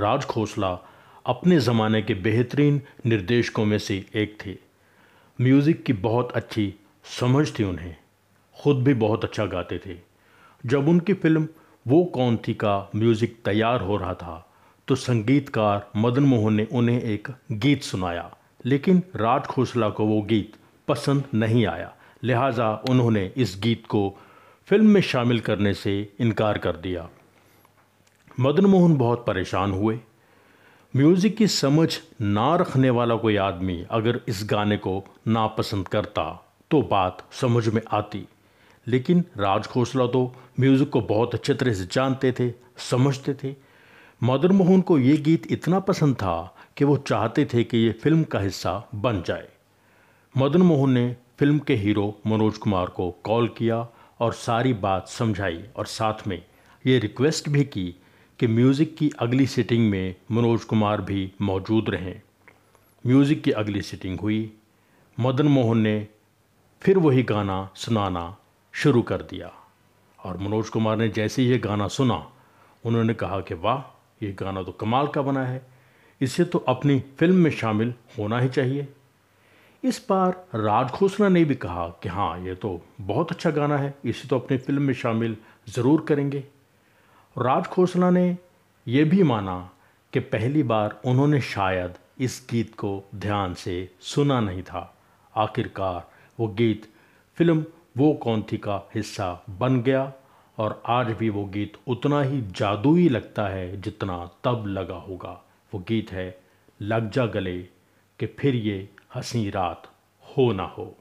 राज खोसला अपने ज़माने के बेहतरीन निर्देशकों में से एक थे। म्यूज़िक की बहुत अच्छी समझ थी उन्हें। खुद भी बहुत अच्छा गाते थे। जब उनकी फ़िल्म वो कौन थी का म्यूज़िक तैयार हो रहा था तो संगीतकार मदन मोहन ने उन्हें एक गीत सुनाया। लेकिन राज खोसला को वो गीत पसंद नहीं आया। लिहाजा उन्होंने इस गीत को फ़िल्म में शामिल करने से इनकार कर दिया। मदन मोहन बहुत परेशान हुए। म्यूज़िक की समझ ना रखने वाला कोई आदमी अगर इस गाने को नापसंद करता तो बात समझ में आती। लेकिन राज खोसला तो म्यूज़िक को बहुत अच्छे तरह से जानते थे, समझते थे। मदन मोहन को ये गीत इतना पसंद था कि वो चाहते थे कि ये फ़िल्म का हिस्सा बन जाए। मदन मोहन ने फ़िल्म के हीरो मनोज कुमार को कॉल किया और सारी बात समझाई और साथ में ये रिक्वेस्ट भी की कि म्यूज़िक की अगली सिटिंग में मनोज कुमार भी मौजूद रहें। म्यूज़िक की अगली सिटिंग हुई। मदन मोहन ने फिर वही गाना सुनाना शुरू कर दिया। और मनोज कुमार ने जैसे ही ये गाना सुना, उन्होंने कहा कि वाह, ये गाना तो कमाल का बना है। इसे तो अपनी फ़िल्म में शामिल होना ही चाहिए। इस बार राज खोसला ने भी कहा कि हाँ ये तो बहुत अच्छा गाना है, इसे तो अपनी फ़िल्म में शामिल ज़रूर करेंगे। राज खोसला ने यह भी माना कि पहली बार उन्होंने शायद इस गीत को ध्यान से सुना नहीं था। आखिरकार वो गीत फ़िल्म वो कौन थी का हिस्सा बन गया और आज भी वो गीत उतना ही जादुई लगता है जितना तब लगा होगा। वो गीत है, लग जा गले, कि फिर ये हँसी रात हो ना हो।